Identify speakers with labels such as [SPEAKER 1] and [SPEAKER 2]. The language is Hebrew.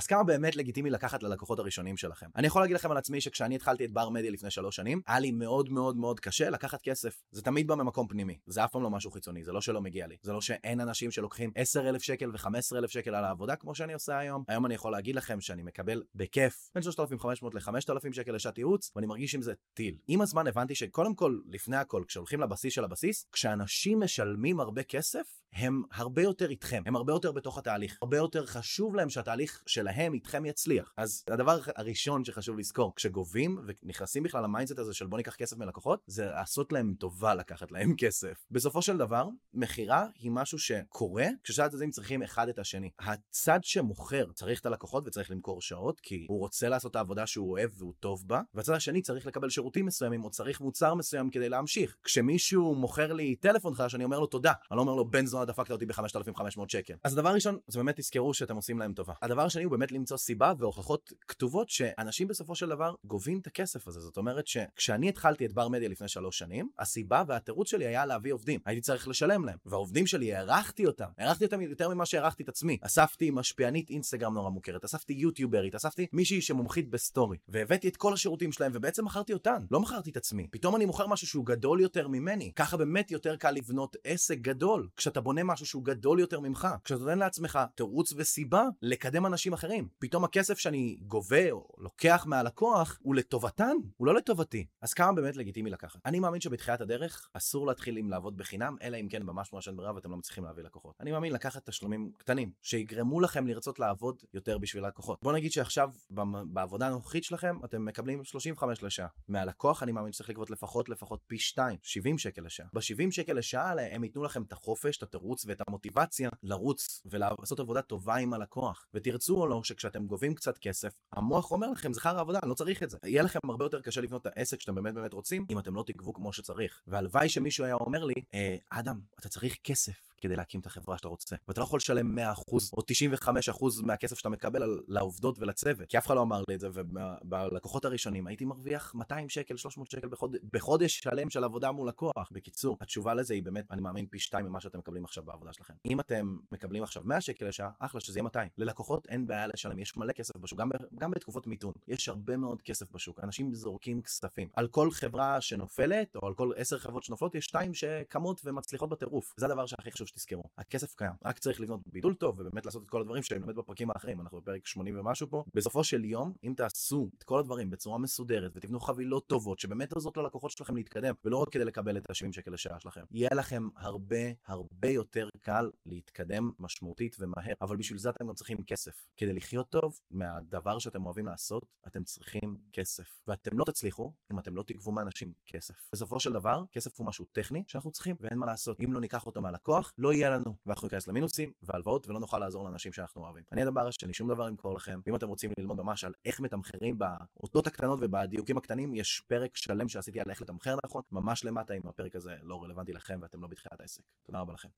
[SPEAKER 1] אז כמה באמת לגיטימי לקחת ללקוחות הראשונים שלכם? אני יכול להגיד לכם על עצמי שכשאני התחלתי את בר מדיה לפני שלוש שנים, היה לי מאוד מאוד מאוד קשה לקחת כסף. זה תמיד בא ממקום פנימי, זה אף פעם לא משהו חיצוני, זה לא שלא מגיע לי. זה לא שאין אנשים שלוקחים 10,000 שקל ו-15,000 שקל על העבודה כמו שאני עושה היום. היום אני יכול להגיד לכם שאני מקבל בכיף בין 3,500 ל-5,000 שקל לשעת ייעוץ, ואני מרגיש עם זה טיל. עם הזמן הבנתי שקודם כל, לפני הכל, כשהולכים לבסיס של הבסיס, כשאנשים משלמים הרבה כסף, הם הרבה יותר איתכם, הם הרבה יותר בתוך התהליך, הרבה יותר חשוב להם שהתהליך שלהם איתכם יצליח. אז הדבר הראשון שחשוב לזכור, כשגובים ונכנסים בכלל ל mindset הזה של בוא ניקח כסף מלקוחות, זה לעשות להם טובה לקחת להם כסף. בסופו של דבר, מכירה היא משהו שקורה כששני הצדדים צריכים אחד את השני. הצד שמוכר צריך את הלקוחות וצריך למכור שעות, כי הוא רוצה לעשות את העבודה שהוא אוהב והוא טוב בה, והצד השני צריך לקבל שירותים מסוימים או צריך מוצר מסוים כדי להמשיך. כשמישהו מוכר לי טלפון חדש, אני אומר לו תודה. אני לא אומר לו בן זונה דפקת אותי ב-5,500 שקל. אז הדבר ראשון, זה באמת תזכרו שאתם עושים להם טובה. הדבר השני הוא באמת למצוא סיבה והוכחות כתובות שאנשים בסופו של דבר גובים את הכסף הזה. זאת אומרת שכשאני התחלתי את בר מדיה לפני שלוש שנים, הסיבה והתירוץ שלי היה להביא עובדים. הייתי צריך לשלם להם. והעובדים שלי, הערכתי אותם. הערכתי אותם יותר ממה שהערכתי את עצמי. אספתי משפיענית אינסטגרם נורא מוכרת, אספתי יוטיוברית, אספתי מישהי שמומחית בסטורי, והבאתי את כל השירותים שלהם ובעצם מכרתי אותן. לא מכרתי את עצמי. פתאום אני מוכר משהו שהוא גדול יותר ממני. ככה באמת יותר קל לבנות עסק גדול. כשאתה בונה משהו שהוא גדול יותר ממך. כשאתה נותן לעצמך תירוץ וסיבה לקדם אנשים אחרים. פתאום הכסף שאני גובה או לוקח מהלקוח הוא לטובתן, הוא לא לטובתי. אז כמה באמת לגיטימי לקחת? אני מאמין שבתחילת הדרך אסור להתחיל עם לעבוד בחינם, אלא אם כן ממש ממש אין ברירה ואתם לא מצליחים להביא לקוחות. אני מאמין לקחת תשלומים קטנים, שיגרמו לכם לרצות לעבוד יותר בשביל לקוחות. בוא נגיד שעכשיו בעבודה הנוכחית שלכם אתם מקבלים 35 לשעה. מהלקוח אני מאמין שצריך לגבות לפחות לפחות פי 2, 70 שקל לשעה. ב-70 שקל לשעה הם ייתנו לכם את החופש, את התירוץ ואת המוטיבציה לרוץ ולעשות עבודה טובה עם הלקוח. ותרצו או לא שכשאתם גובים קצת כסף, המוח אומר לכם זה חרא עבודה, אני לא צריך את זה. יהיה לכם הרבה יותר קשה לבנות את העסק שאתם באמת באמת רוצים, אם אתם לא תגבו כמו שצריך. והלוואי שמישהו היה אומר לי, אה, אדם, אתה צריך כסף. כדי להקים את החברה שאתה רוצה. ואתה לא יכול לשלם 100% או 95% מהכסף שאתה מקבל על, לעובדות ולצוות, כי אף אחד לא אמר לי את זה, ובלקוחות הראשונים הייתי מרוויח 200 שקל, 300 שקל בחוד... בחודש שלם של עבודה מול לקוח. בקיצור, התשובה לזה היא באמת, אני מאמין פי 2 ממה שאתם מקבלים עכשיו בעבודה שלכם. אם אתם מקבלים עכשיו 100 שקל לשעה, אחלה שזה יהיה 200. ללקוחות אין בעיה לשלם, יש מלא כסף בשוק, גם, גם בתקופות מיתון. יש הרבה מאוד כסף בשוק, אנשים זורקים כספים. על כל חברה שנופלת, או על כל 10 חברות שנופלות, יש 2 שקמות ומצליחות בטירוף. זה הדבר שהכי חשוב שתזכרו. הכסף קיים, רק צריך לבנות בידול טוב ובאמת לעשות את כל הדברים שאני לומד בפרקים האחרים, אנחנו בפרק 80 ומשהו פה. בסופו של יום, אם תעשו את כל הדברים בצורה מסודרת ותבנו חבילות טובות שבאמת עוזרות ללקוחות שלכם להתקדם, ולא רק כדי לקבל את ה-70 שקל לשעה שלכם, יהיה לכם הרבה הרבה יותר קל להתקדם משמעותית ומהר. אבל בשביל זה אתם גם צריכים כסף. כדי לחיות טוב מהדבר שאתם אוהבים לעשות, אתם צריכים כסף. ואתם לא תצליחו אם אתם לא תגבו מאנשים כסף. בסופו של דבר, כסף הוא משהו טכני שאנחנו צריכים ואין מה לעשות. אם לא ניקח אותו מהלקוח, לא יהיה לנו, ואנחנו ניכנס למינוסים והלוואות ולא נוכל לעזור לאנשים שאנחנו אוהבים. אני אין לי שום דבר למכור לכם, ואם אתם רוצים ללמוד ממש על איך מתמחרים באותות הקטנות ובדיוקים הקטנים, יש פרק שלם שעשיתי על איך לתמחר נכון, ממש למטה אם הפרק הזה לא רלוונטי לכם ואתם לא בתחילת העסק. תודה רבה לכם.